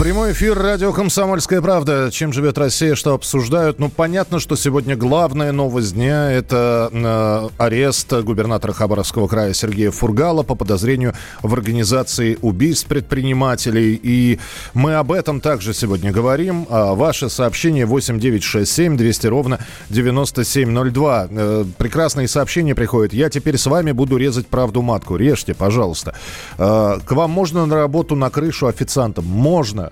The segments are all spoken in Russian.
Прямой эфир радио «Комсомольская правда». Чем живет Россия, что обсуждают? Ну, понятно, что сегодня главная новость дня – это э, арест губернатора Хабаровского края Сергея Фургала по подозрению в организации убийств предпринимателей. И мы об этом также сегодня говорим. А ваше сообщение 8967 200 ровно 9702. Э, прекрасные сообщения приходят. Я теперь с вами буду резать правду матку. Режьте, пожалуйста. Э, к вам можно на работу на крышу официантом? Можно.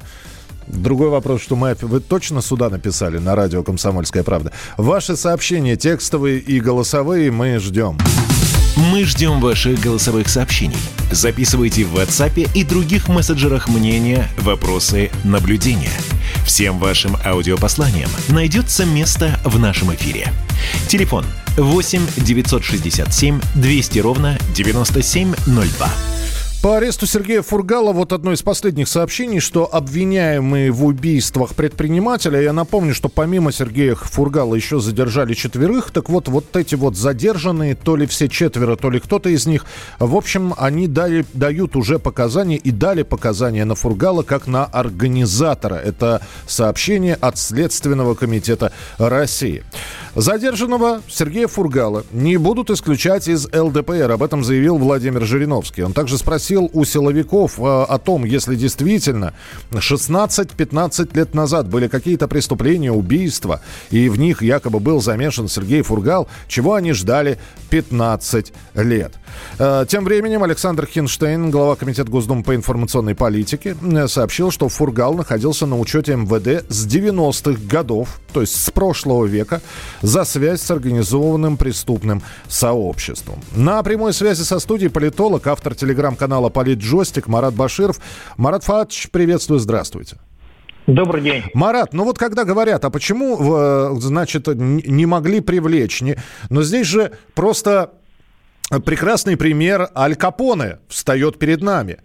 Другой вопрос, что мы... Вы точно сюда написали на радио «Комсомольская правда»? Ваши сообщения, текстовые и голосовые, мы ждем. Мы ждем ваших голосовых сообщений. Записывайте в WhatsApp и других мессенджерах мнения, вопросы, наблюдения. Всем вашим аудиопосланиям найдется место в нашем эфире. Телефон 8 967 200 ровно 9702. По аресту Сергея Фургала вот одно из последних сообщений, что обвиняемые в убийствах предпринимателя, я напомню, что помимо Сергея Фургала еще задержали четверых, так вот, вот эти вот задержанные, то ли все четверо, то ли кто-то из них, в общем, они дали, дают уже показания и дали показания на Фургала как на организатора. Это сообщение от Следственного комитета России. Задержанного Сергея Фургала не будут исключать из ЛДПР. Об этом заявил Владимир Жириновский. Он также спросил у силовиков э, о том, если действительно 16-15 лет назад были какие-то преступления, убийства, и в них якобы был замешан Сергей Фургал, чего они ждали 15 лет. Э, тем временем Александр Хинштейн, глава Комитета Госдумы по информационной политике, э, сообщил, что Фургал находился на учете МВД с 90-х годов, то есть с прошлого века, за связь с организованным преступным сообществом. На прямой связи со студией политолог, автор телеграм-канала «Политджойстик» Марат Баширов. Марат Фадж, приветствую, здравствуйте. Добрый день. Марат, ну вот когда говорят, а почему, э, значит, не могли привлечь? Не... Но здесь же просто прекрасный пример Аль Капоне встает перед нами.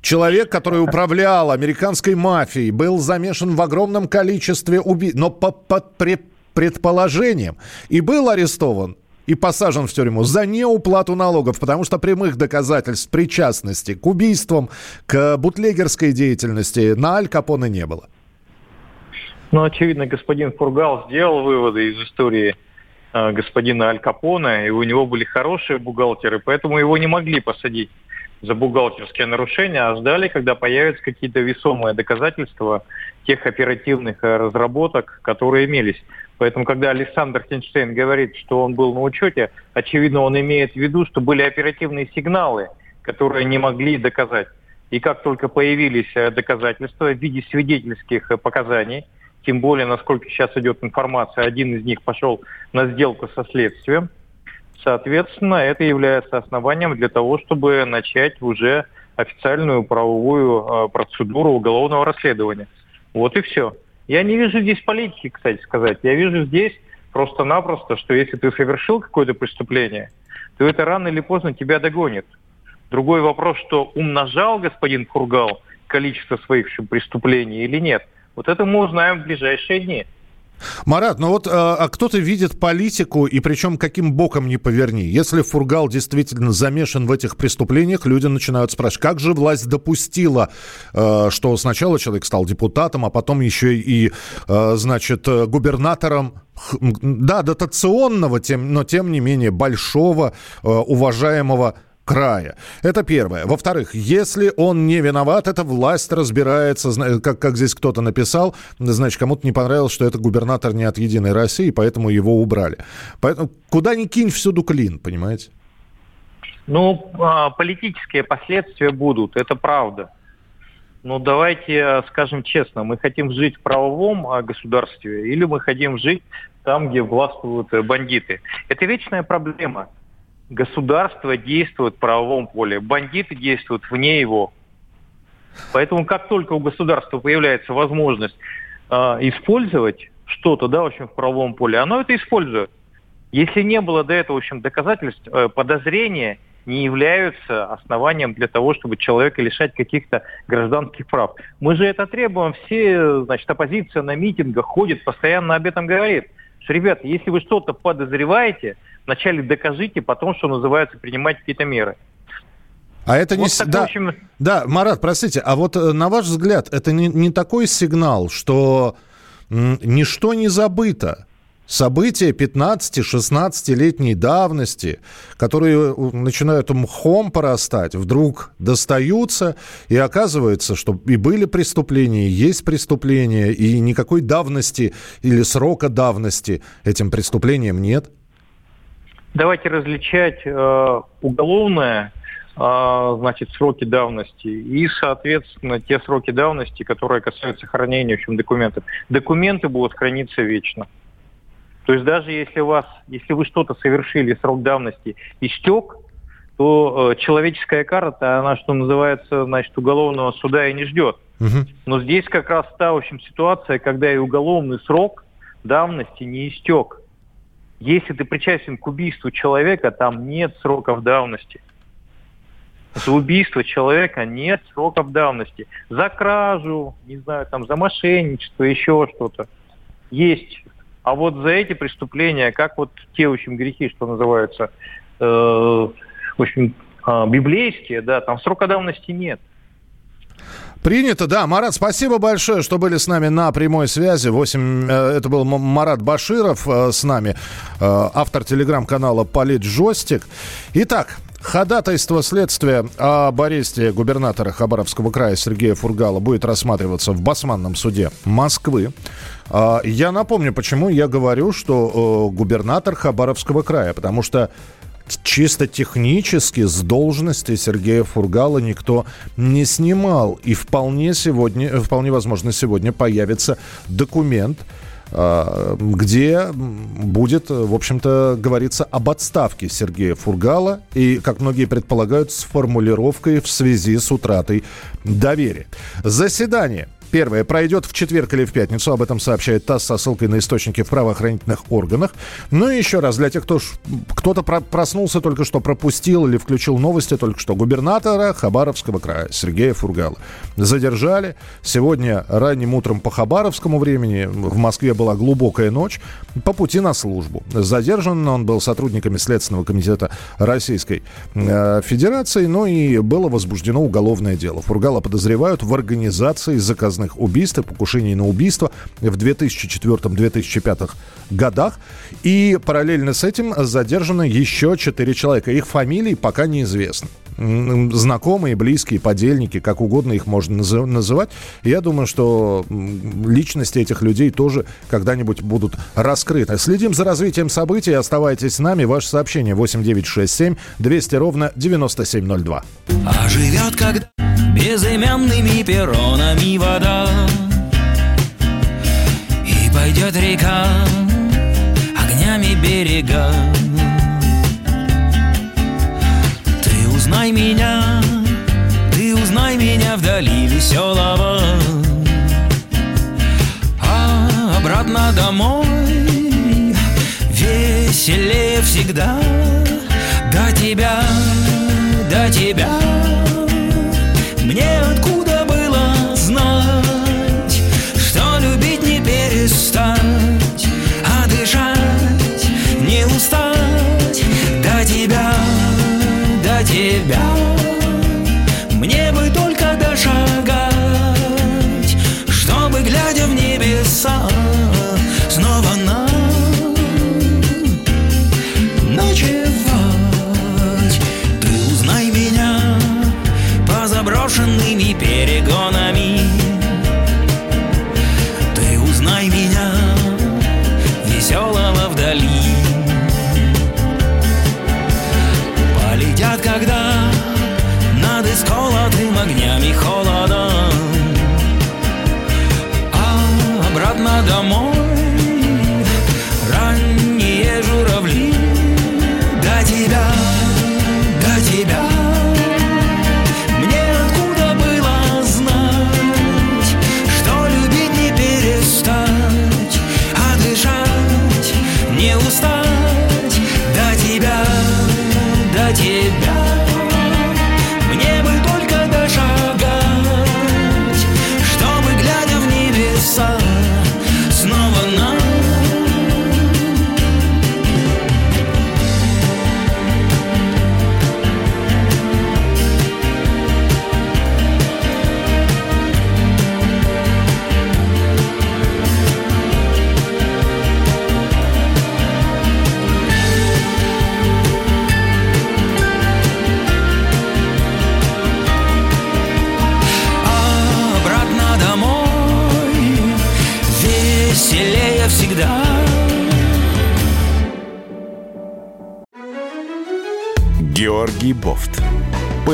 Человек, который управлял американской мафией, был замешан в огромном количестве убийств, но по, по, при, предположением, и был арестован и посажен в тюрьму за неуплату налогов, потому что прямых доказательств причастности к убийствам, к бутлегерской деятельности на Аль Капоне не было. Ну, очевидно, господин Фургал сделал выводы из истории господина Аль Капона, и у него были хорошие бухгалтеры, поэтому его не могли посадить за бухгалтерские нарушения, а ждали, когда появятся какие-то весомые доказательства тех оперативных э, разработок, которые имелись. Поэтому, когда Александр Хинштейн говорит, что он был на учете, очевидно, он имеет в виду, что были оперативные сигналы, которые не могли доказать. И как только появились э, доказательства в виде свидетельских э, показаний, тем более, насколько сейчас идет информация, один из них пошел на сделку со следствием, соответственно, это является основанием для того, чтобы начать уже официальную правовую э, процедуру уголовного расследования. Вот и все. Я не вижу здесь политики, кстати сказать. Я вижу здесь просто-напросто, что если ты совершил какое-то преступление, то это рано или поздно тебя догонит. Другой вопрос, что умножал господин Фургал количество своих преступлений или нет. Вот это мы узнаем в ближайшие дни. Марат, ну вот а, а кто-то видит политику, и причем каким боком не поверни. Если Фургал действительно замешан в этих преступлениях, люди начинают спрашивать, как же власть допустила, а, что сначала человек стал депутатом, а потом еще и, а, значит, губернатором да, дотационного, тем, но тем не менее большого, уважаемого края. Это первое. Во-вторых, если он не виноват, эта власть разбирается, как, как здесь кто-то написал, значит, кому-то не понравилось, что это губернатор не от «Единой России», поэтому его убрали. Поэтому куда ни кинь, всюду клин, понимаете? Ну, а, политические последствия будут, это правда. Но давайте а, скажем честно, мы хотим жить в правовом а, государстве или мы хотим жить там, где властвуют э, бандиты. Это вечная проблема государство действует в правовом поле, бандиты действуют вне его. Поэтому как только у государства появляется возможность э, использовать что-то, да, в общем, в правовом поле, оно это использует. Если не было до этого, в общем, доказательств, э, подозрения не являются основанием для того, чтобы человека лишать каких-то гражданских прав. Мы же это требуем. Все, значит, оппозиция на митингах ходит, постоянно об этом говорит. Что, ребята, если вы что-то подозреваете, вначале докажите, потом, что называется, принимать какие-то меры. А это вот не... Так, да, общем... да, Марат, простите, а вот э, на ваш взгляд, это не, не такой сигнал, что ничто не забыто? События 15-16-летней давности, которые э, начинают мхом порастать, вдруг достаются, и оказывается, что и были преступления, и есть преступления, и никакой давности или срока давности этим преступлениям нет? Давайте различать э, уголовное а, значит, сроки давности и, соответственно, те сроки давности, которые касаются хранения в общем, документов. Документы будут храниться вечно. То есть даже если вас, если вы что-то совершили, срок давности истек, то э, человеческая карта, она, что называется, значит, уголовного суда и не ждет. Угу. Но здесь как раз та, в общем, ситуация, когда и уголовный срок давности не истек. Если ты причастен к убийству человека, там нет сроков давности. За убийство человека нет сроков давности. За кражу, не знаю, там, за мошенничество, еще что-то. Есть. А вот за эти преступления, как вот те, в общем, грехи, что называются, э, в общем, э, библейские, да, там срока давности нет. Принято, да. Марат, спасибо большое, что были с нами на прямой связи. 8, э, это был Марат Баширов э, с нами, э, автор телеграм-канала «Полит Жостик». Итак, Ходатайство следствия об аресте губернатора Хабаровского края Сергея Фургала будет рассматриваться в Басманном суде Москвы. А, я напомню, почему я говорю, что губернатор Хабаровского края, потому что чисто технически с должности Сергея Фургала никто не снимал. И вполне сегодня, вполне возможно, сегодня появится документ, а, где будет, в общем-то, говориться об отставке Сергея Фургала и, как многие предполагают, с формулировкой в связи с утратой доверия. Заседание Первое пройдет в четверг или в пятницу. Об этом сообщает ТАСС со ссылкой на источники в правоохранительных органах. Ну и еще раз, для тех, кто кто-то проснулся только что, пропустил или включил новости только что. Губернатора Хабаровского края Сергея Фургала задержали. Сегодня ранним утром по хабаровскому времени в Москве была глубокая ночь по пути на службу. Задержан он был сотрудниками Следственного комитета Российской э, Федерации, ну и было возбуждено уголовное дело. Фургала подозревают в организации заказных разных убийств, покушений на убийство в 2004-2005 годах. И параллельно с этим задержано еще четыре человека. Их фамилии пока неизвестны знакомые, близкие, подельники, как угодно их можно называть. Я думаю, что личности этих людей тоже когда-нибудь будут раскрыты. Следим за развитием событий. Оставайтесь с нами. Ваше сообщение 8967 200 ровно 9702. А живет когда безымянными перронами вода. И пойдет река огнями берега. Ты узнай меня, ты узнай меня вдали веселого. А обратно домой веселее всегда. До тебя, до тебя тебя.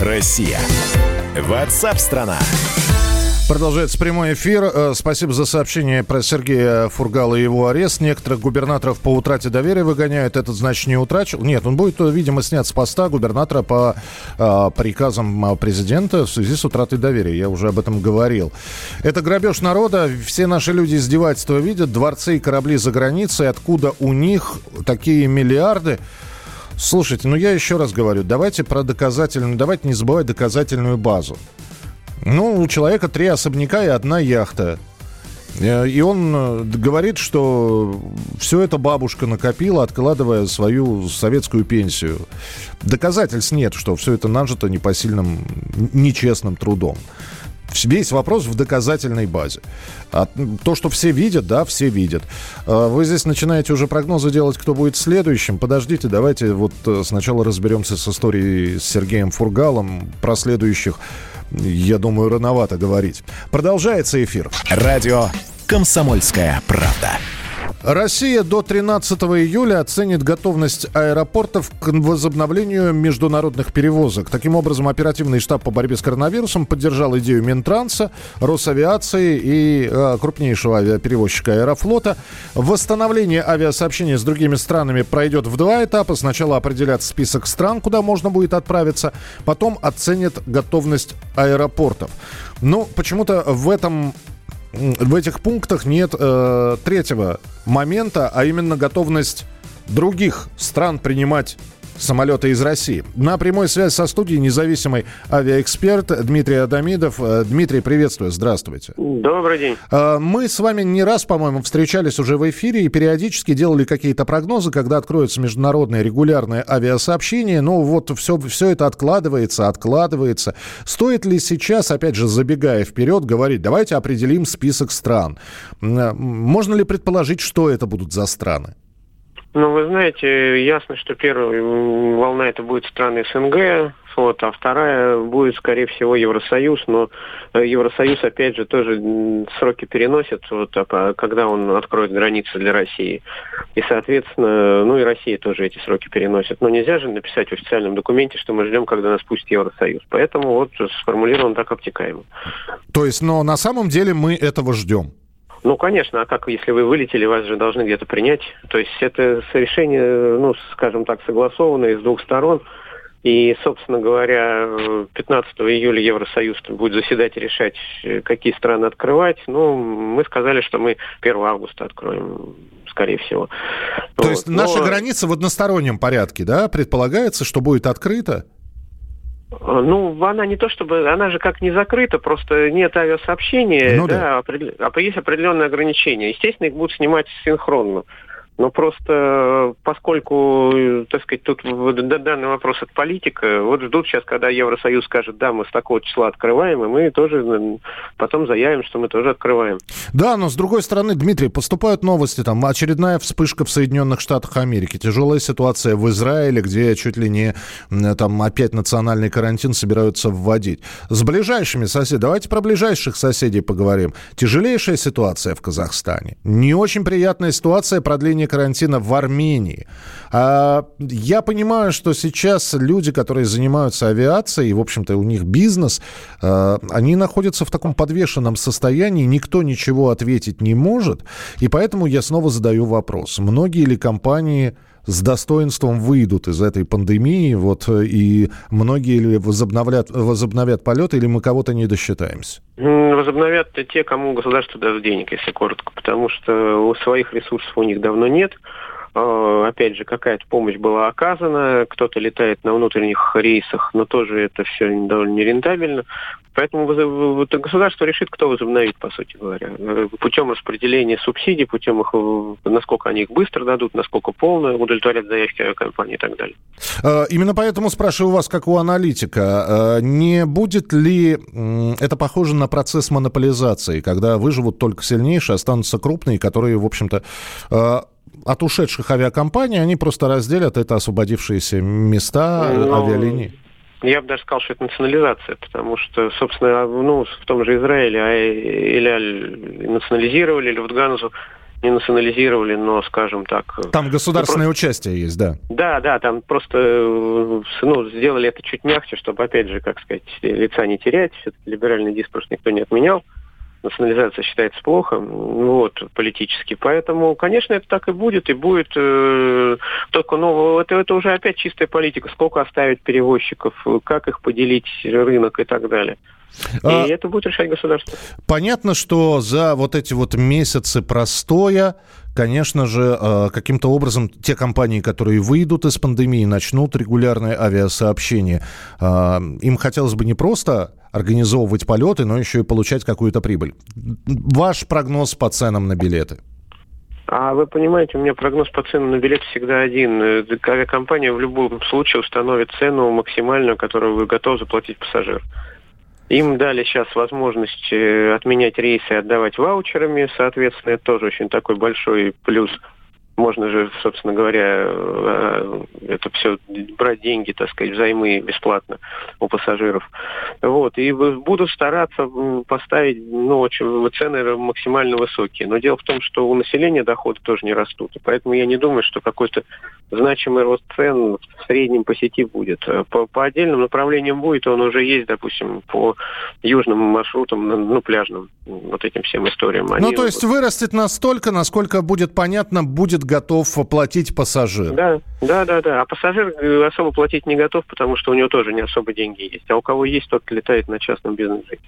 Россия? Ватсап-страна! Продолжается прямой эфир. Э, спасибо за сообщение про Сергея Фургала и его арест. Некоторых губернаторов по утрате доверия выгоняют. Этот, значит, не утрачил. Нет, он будет, видимо, снят с поста губернатора по э, приказам президента в связи с утратой доверия. Я уже об этом говорил. Это грабеж народа. Все наши люди издевательства видят. Дворцы и корабли за границей. Откуда у них такие миллиарды? Слушайте, ну я еще раз говорю, давайте про доказательную, давайте не забывать доказательную базу. Ну, у человека три особняка и одна яхта. Э, и он э, говорит, что все это бабушка накопила, откладывая свою советскую пенсию. Доказательств нет, что все это нажито непосильным, нечестным трудом. Весь вопрос в доказательной базе. А то, что все видят, да, все видят. А вы здесь начинаете уже прогнозы делать, кто будет следующим. Подождите, давайте вот э, сначала разберемся с историей с Сергеем Фургалом. Про следующих, я думаю, рановато говорить. Продолжается эфир. Радио «Комсомольская правда». Россия до 13 июля оценит готовность аэропортов к возобновлению международных перевозок. Таким образом, оперативный штаб по борьбе с коронавирусом поддержал идею Минтранса, Росавиации и э, крупнейшего авиаперевозчика Аэрофлота. Восстановление авиасообщения с другими странами пройдет в два этапа. Сначала определят список стран, куда можно будет отправиться, потом оценят готовность аэропортов. Ну, почему-то в этом в этих пунктах нет э, третьего момента, а именно готовность других стран принимать самолеты из России. На прямой связи со студией независимый авиаэксперт Дмитрий Адамидов. Э, Дмитрий, приветствую, здравствуйте. Добрый день. Э, мы с вами не раз, по-моему, встречались уже в эфире и периодически делали какие-то прогнозы, когда откроется международное регулярное авиасообщение. Но вот все, все это откладывается, откладывается. Стоит ли сейчас, опять же, забегая вперед, говорить, давайте определим список стран? Э, можно ли предположить, что это будут за страны? Ну, вы знаете, ясно, что первая волна это будет страны СНГ, вот, а вторая будет, скорее всего, Евросоюз, но э, Евросоюз, опять же, тоже сроки переносит, вот, а когда он откроет границы для России. И, соответственно, ну и Россия тоже эти сроки переносит. Но нельзя же написать в официальном документе, что мы ждем, когда нас пустит Евросоюз. Поэтому вот сформулирован так обтекаемо. То есть, но на самом деле мы этого ждем? Ну, конечно, а как, если вы вылетели, вас же должны где-то принять. То есть это решение, ну, скажем так, согласованное с двух сторон. И, собственно говоря, 15 июля Евросоюз будет заседать и решать, какие страны открывать. Ну, мы сказали, что мы 1 августа откроем, скорее всего. То вот. есть наша Но... граница в одностороннем порядке, да? Предполагается, что будет открыто? Э, ну, она не то чтобы, она же как не закрыта, просто нет авиасообщения, ну, да, да. а есть определенные ограничения. Естественно, их будут снимать синхронно. Но просто поскольку, так сказать, тут данный вопрос от политика, вот ждут сейчас, когда Евросоюз скажет, да, мы с такого числа открываем, и мы тоже потом заявим, что мы тоже открываем. Да, но с другой стороны, Дмитрий, поступают новости, там очередная вспышка в Соединенных Штатах Америки, тяжелая ситуация в Израиле, где чуть ли не там опять национальный карантин собираются вводить. С ближайшими соседями, давайте про ближайших соседей поговорим. Тяжелейшая ситуация в Казахстане. Не очень приятная ситуация, продление карантина в Армении. А, я понимаю, что сейчас люди, которые занимаются авиацией, в общем-то, у них бизнес, а, они находятся в таком подвешенном состоянии, никто ничего ответить не может. И поэтому я снова задаю вопрос. Многие ли компании с достоинством выйдут из этой пандемии, вот, и многие ли возобновят, возобновят полеты, или мы кого-то не досчитаемся? Возобновят те, кому государство даст денег, если коротко, потому что своих ресурсов у них давно нет. А, опять же, какая-то помощь была оказана, кто-то летает на внутренних рейсах, но тоже это все довольно нерентабельно. Поэтому государство решит, кто возобновит, по сути говоря. Путем распределения субсидий, путем их, насколько они их быстро дадут, насколько полно удовлетворят заявки авиакомпании и так далее. Именно поэтому спрашиваю вас, как у аналитика, не будет ли это похоже на процесс монополизации, когда выживут только сильнейшие, останутся крупные, которые, в общем-то, от ушедших авиакомпаний, они просто разделят это освободившиеся места Но... Ну, авиалиний? Я бы даже сказал, что это национализация, потому что, собственно, ну, в том же Израиле а, или национализировали, или вот Ганзу не национализировали, но, скажем так... Там государственное ну, просто... участие есть, да? Да, да, там просто ну, сделали это чуть мягче, чтобы, опять же, как сказать, лица не терять. Все-таки либеральный дискурс никто не отменял национализация считается плохо, вот, политически. Поэтому, конечно, это так и будет, и будет э, только, ну, это, это уже опять чистая политика, сколько оставить перевозчиков, как их поделить, рынок и так далее. И а... это будет решать государство. Понятно, что за вот эти вот месяцы простоя, конечно же, э, каким-то образом те компании, которые выйдут из пандемии, начнут регулярное авиасообщение. Э, им хотелось бы не просто организовывать полеты, но еще и получать какую-то прибыль. Ваш прогноз по ценам на билеты? А вы понимаете, у меня прогноз по ценам на билет всегда один. Э, авиакомпания в любом случае установит цену максимальную, которую вы готовы заплатить пассажир. Им дали сейчас возможность э, отменять рейсы отдавать ваучерами, соответственно, это тоже очень такой большой плюс можно же, собственно говоря, э, это все брать деньги, так сказать, взаймы бесплатно у пассажиров. Вот. И буду стараться поставить ну, очень, цены максимально высокие. Но дело в том, что у населения доходы тоже не растут. И поэтому я не думаю, что какой-то значимый рост цен в среднем по сети будет. По, по отдельным направлениям будет, он уже есть, допустим, по южным маршрутам, ну, пляжным, вот этим всем историям. Они ну, то есть вырастет настолько, насколько будет понятно, будет готов платить пассажир. Да, да, да, да. А пассажир э, особо платить не готов, потому что у него тоже не особо деньги есть. А у кого есть, тот летает на частном бизнесе.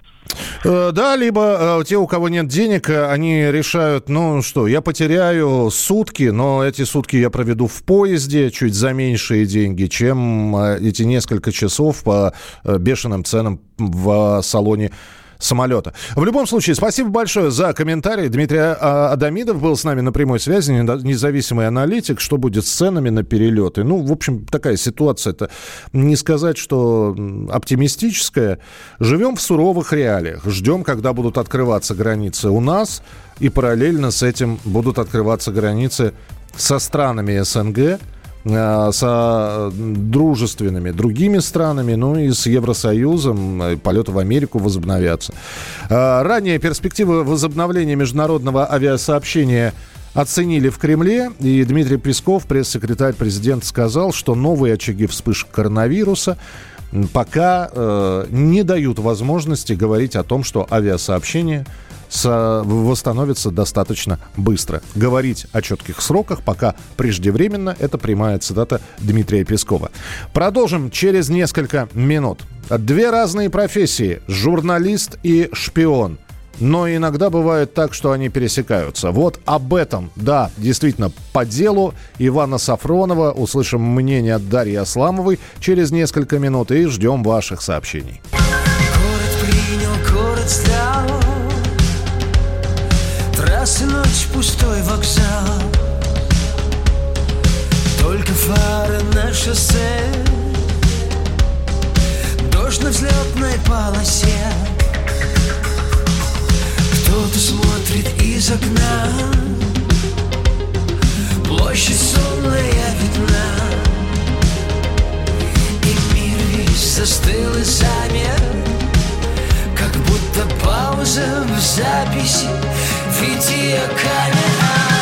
Э, да, либо э, те, у кого нет денег, они решают, ну что, я потеряю сутки, но эти сутки я проведу в поезде чуть за меньшие деньги, чем эти несколько часов по бешеным ценам в салоне самолета. В любом случае, спасибо большое за комментарий. Дмитрий а, Адамидов был с нами на прямой связи, независимый аналитик. Что будет с ценами на перелеты? Ну, в общем, такая ситуация. Это не сказать, что оптимистическая. Живем в суровых реалиях. Ждем, когда будут открываться границы у нас, и параллельно с этим будут открываться границы со странами СНГ. Э, со дружественными другими странами, ну и с Евросоюзом, э, полеты в Америку возобновятся. Э, ранее перспективы возобновления международного авиасообщения оценили в Кремле, и Дмитрий Песков, пресс-секретарь президента, сказал, что новые очаги вспышек коронавируса пока э, не дают возможности говорить о том, что авиасообщение восстановится достаточно быстро. Говорить о четких сроках пока преждевременно. Это прямая цитата Дмитрия Пескова. Продолжим через несколько минут. Две разные профессии. Журналист и шпион. Но иногда бывает так, что они пересекаются. Вот об этом, да, действительно, по делу Ивана Сафронова услышим мнение от Дарьи Асламовой через несколько минут и ждем ваших сообщений. Город принял, город стал Трассы ночь, пустой вокзал. Только фары на шоссе. Дождь на взлетной полосе. Кто-то смотрит из окна. Площадь сонная видна. И мир весь застыл и замер. Как будто пауза в записи Видеокамера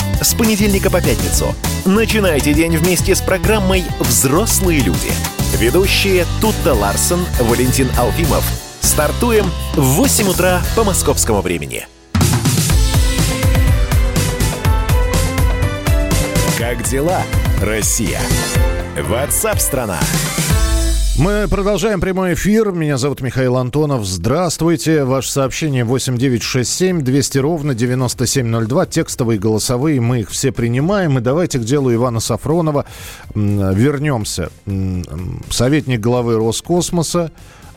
С понедельника по пятницу. Начинайте день вместе с программой «Взрослые люди». Ведущие Тутта Ларсон, Валентин Алфимов. Стартуем в 8 утра по московскому времени. Как дела, Россия? Ватсап-страна! Мы продолжаем прямой эфир. Меня зовут Михаил Антонов. Здравствуйте. Ваше сообщение 8967 200 ровно 9702. Текстовые, голосовые. Мы их все принимаем. И давайте к делу Ивана Сафронова вернемся. Советник главы Роскосмоса,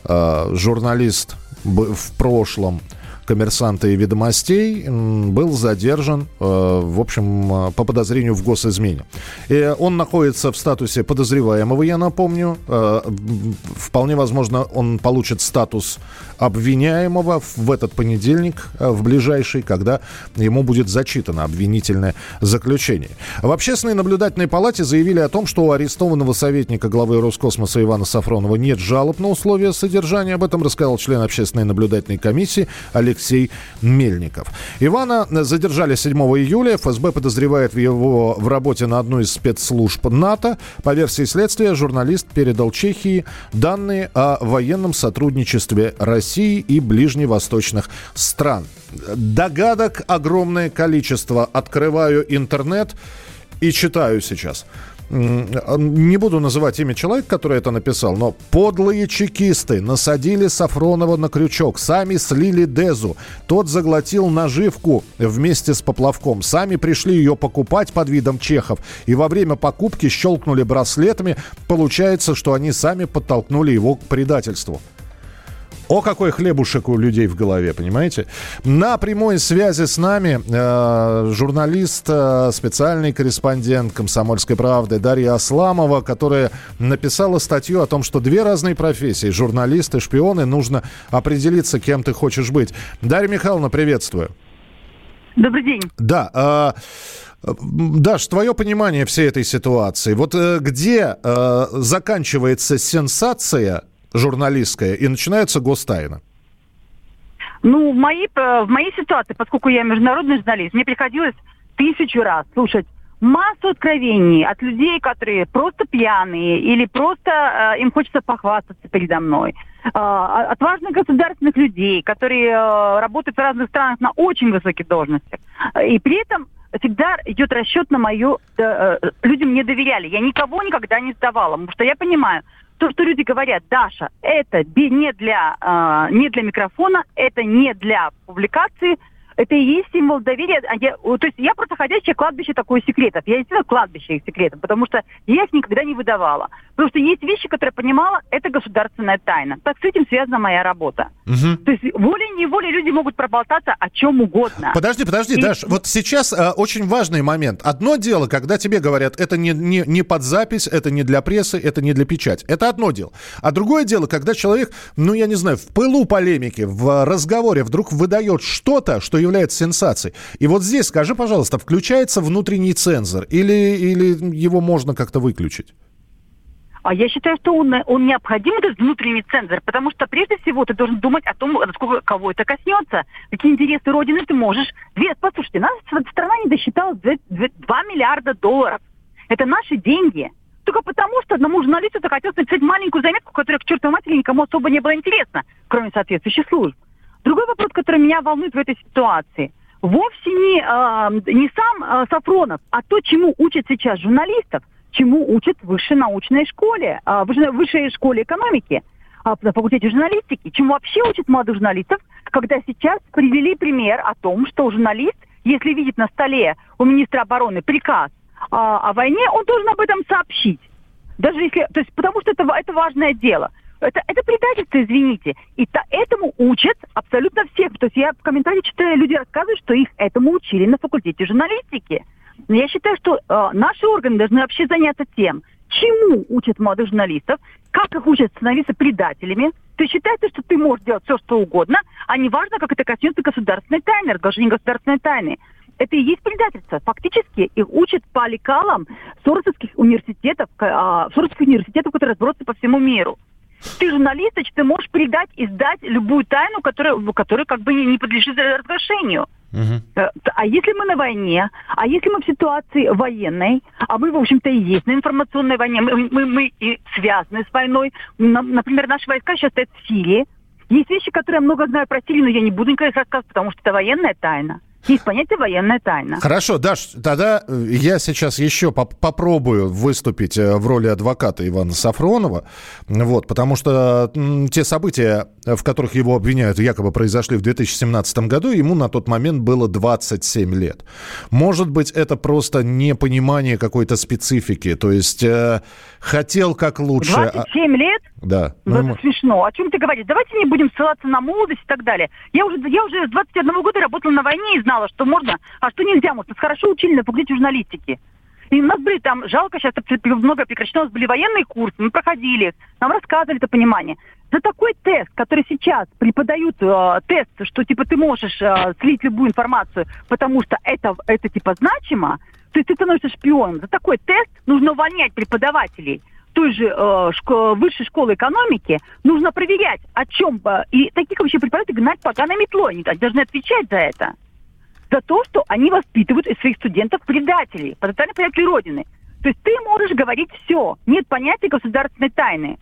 э, журналист в прошлом – коммерсанта и ведомостей был задержан, э, в общем, э, по подозрению в госизмене. И он находится в статусе подозреваемого, я напомню. Э, вполне возможно, он получит статус обвиняемого в этот понедельник, в ближайший, когда ему будет зачитано обвинительное заключение. В Общественной наблюдательной палате заявили о том, что у арестованного советника главы Роскосмоса Ивана Сафронова нет жалоб на условия содержания. Об этом рассказал член Общественной наблюдательной комиссии Олег Алексей Мельников. Ивана задержали 7 июля. ФСБ подозревает его в работе на одну из спецслужб НАТО. По версии следствия, журналист передал Чехии данные о военном сотрудничестве России и ближневосточных стран. Догадок огромное количество. Открываю интернет и читаю сейчас. Не буду называть имя человека, который это написал, но подлые чекисты насадили Сафронова на крючок, сами слили Дезу. Тот заглотил наживку вместе с поплавком. Сами пришли ее покупать под видом чехов. И во время покупки щелкнули браслетами. Получается, что они сами подтолкнули его к предательству. О, какой хлебушек у людей в голове, понимаете? На прямой связи с нами э, журналист, э, специальный корреспондент «Комсомольской правды» Дарья Асламова, которая написала статью о том, что две разные профессии, журналист и шпионы, нужно определиться, кем ты хочешь быть. Дарья Михайловна, приветствую. Добрый день. Да, э, Даш, твое понимание всей этой ситуации. Вот э, где э, заканчивается сенсация журналистская, и начинается гостайна? Ну, в моей, э, в моей ситуации, поскольку я международный журналист, мне приходилось тысячу раз слушать массу откровений от людей, которые просто пьяные или просто э, им хочется похвастаться передо мной. Э, от важных государственных людей, которые э, работают в разных странах на очень высоких должностях. И при этом всегда идет расчет на мою... Э, э, людям мне доверяли. Я никого никогда не сдавала, потому что я понимаю, то, что люди говорят, Даша, это не для, э, не для микрофона, это не для публикации, это и есть символ доверия. А я, то есть я просто ходящее кладбище такое секретов. Я действительно кладбище их секретов, потому что я их никогда не выдавала. Потому что есть вещи, которые я понимала, это государственная тайна. Так с этим связана моя работа. Угу. То есть волей-неволей люди могут проболтаться о чем угодно. Подожди, подожди, и... Даш, вот сейчас э, очень важный момент. Одно дело, когда тебе говорят, это не, не, не под запись, это не для прессы, это не для печати. Это одно дело. А другое дело, когда человек, ну я не знаю, в пылу полемики, в разговоре вдруг выдает что-то, что является сенсацией. И вот здесь, скажи, пожалуйста, включается внутренний цензор или, или его можно как-то выключить? А я считаю, что он, он необходим, этот внутренний цензор, потому что прежде всего ты должен думать о том, насколько кого это коснется, какие интересы Родины ты можешь. Две, послушайте, наша страна не досчиталась 2, 2 миллиарда долларов. Это наши деньги. Только потому, что одному журналисту захотелось написать маленькую заметку, которая к чертовой матери никому особо не было интересно, кроме соответствующих служб. Другой вопрос, который меня волнует в этой ситуации, вовсе не, э, не сам э, Сафронов, а то, чему учат сейчас журналистов – чему учат в высшей научной школе, в высшей школе экономики, а, на факультете журналистики, чему вообще учат молодых журналистов, когда сейчас привели пример о том, что журналист, если видит на столе у министра обороны приказ о, о войне, он должен об этом сообщить. Даже если, то есть, потому что это, это важное дело. Это, это предательство, извините. И то, этому учат абсолютно всех. То есть я в комментариях читаю, люди рассказывают, что их этому учили на факультете журналистики. Но я считаю, что э, наши органы должны вообще заняться тем, чему учат молодых журналистов, как их учат становиться предателями. Ты считаешь, что ты можешь делать все, что угодно, а не важно, как это коснется государственной тайны, разглашения государственной тайны. Это и есть предательство. Фактически их учат по лекалам соросовских университетов, а, соросовских университетов, которые разбросаны по всему миру. Ты журналист, значит, ты можешь передать и сдать любую тайну, которая, которая как бы не, не подлежит разглашению. Uh-huh. А если мы на войне, а если мы в ситуации военной, а мы, в общем-то, и есть на информационной войне, мы, мы, мы и связаны с войной. Например, наши войска сейчас стоят в Сирии. Есть вещи, которые я много знаю про Сирию, но я не буду никогда их рассказывать, потому что это военная тайна. Есть понятие военная тайна. Хорошо, Даш, тогда э, я сейчас еще поп попробую выступить э, в роли адвоката Ивана Сафронова, вот, потому что те события, в которых его обвиняют, якобы произошли в 2017 году, ему на тот момент было 27 лет. Может быть, это просто непонимание какой-то специфики, то есть э, хотел как лучше. 27 а лет? Да. Ну, это смешно. О чем ты говоришь? Давайте не будем ссылаться на молодость и так далее. Я уже, я уже с 21 года работала на войне и знала, что можно, а что нельзя. Может, нас хорошо учили на факультете журналистики. И у нас были там, жалко, сейчас много прекращено, у нас были военные курсы, мы проходили, нам рассказывали это понимание. За такой тест, который сейчас преподают, э, тест, что типа ты можешь э, слить любую информацию, потому что это, это типа значимо, то есть ты становишься шпионом. За такой тест нужно увольнять преподавателей той же э, шко- высшей школы экономики нужно проверять, о чем... Э, и таких вообще преподавателей гнать поганой метлой. Они должны отвечать за это. За то, что они воспитывают из своих студентов предателей, потенциальных предателей Родины. То есть ты можешь говорить все. Нет понятия государственной тайны.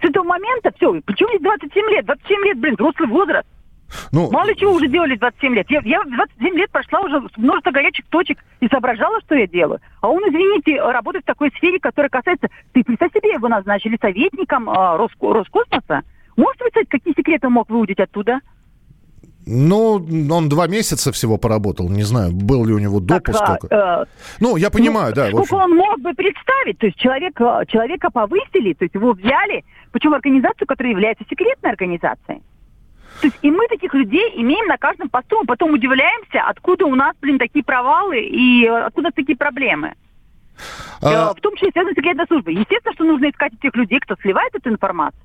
С этого момента все. Почему здесь 27 лет? 27 лет, блин, взрослый возраст. Ну, Мало чего уже делали 27 лет. Я, я 27 лет прошла уже множество горячих точек и соображала, что я делаю. А он, извините, работает в такой сфере, которая касается... Ты представь себе, его назначили советником э, Роско, Роскосмоса. Можете представить, какие секреты он мог выудить оттуда? Ну, он два месяца всего поработал. Не знаю, был ли у него допуск. Так, а, э, ну, я понимаю, ну, да. Сколько он мог бы представить? То есть человек, э, человека повысили, то есть его взяли, причем организацию, которая является секретной организацией. То есть и мы таких людей имеем на каждом посту, мы потом удивляемся, откуда у нас, блин, такие провалы и откуда такие проблемы. А... В том числе связаны с секретной службой. Естественно, что нужно искать тех людей, кто сливает эту информацию.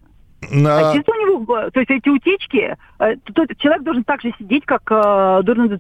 На... А у него, то есть эти утечки, э, то, то человек должен так же сидеть, как э, должен,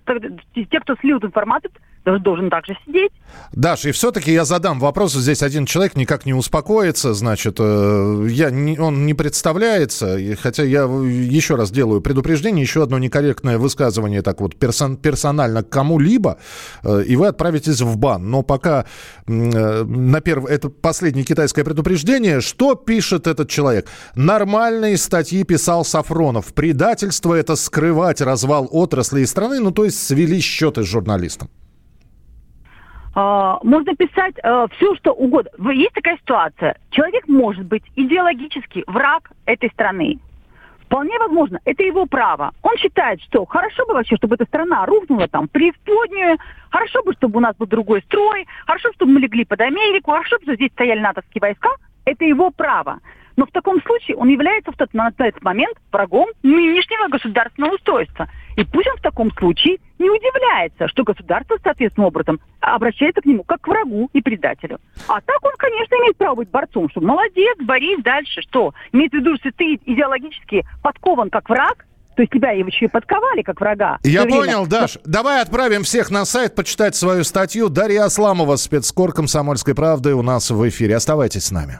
те, кто слил информацию, должен также сидеть. Даша, и все-таки я задам вопрос. Здесь один человек никак не успокоится, значит, э, я, он не представляется, хотя я еще раз делаю предупреждение, еще одно некорректное высказывание так вот персон, персонально к кому-либо, э, и вы отправитесь в бан. Но пока э, на перв... это последнее китайское предупреждение, что пишет этот человек? Нормальные статьи писал Сафронов. Предательство – это скрывать развал отрасли и страны, ну то есть свели счеты с журналистом. Uh, можно писать uh, все, что угодно. Есть такая ситуация. Человек может быть идеологически враг этой страны. Вполне возможно, это его право. Он считает, что хорошо бы вообще, чтобы эта страна рухнула там преисподнюю, хорошо бы, чтобы у нас был другой строй, хорошо, чтобы мы легли под Америку, хорошо, чтобы здесь стояли натовские войска. Это его право. Но в таком случае он является в тот, на этот момент врагом нынешнего государственного устройства. И пусть он в таком случае не удивляется, что государство, соответственным образом, обращается к нему как к врагу и предателю. А так он, конечно, имеет право быть борцом, что молодец, борись дальше, что? Имеется в виду, что ты идеологически подкован как враг, то есть тебя еще и подковали как врага. Я понял, Даш. Давай отправим всех на сайт почитать свою статью. Дарья Асламова, спецкор «Комсомольской правды» у нас в эфире. Оставайтесь с нами.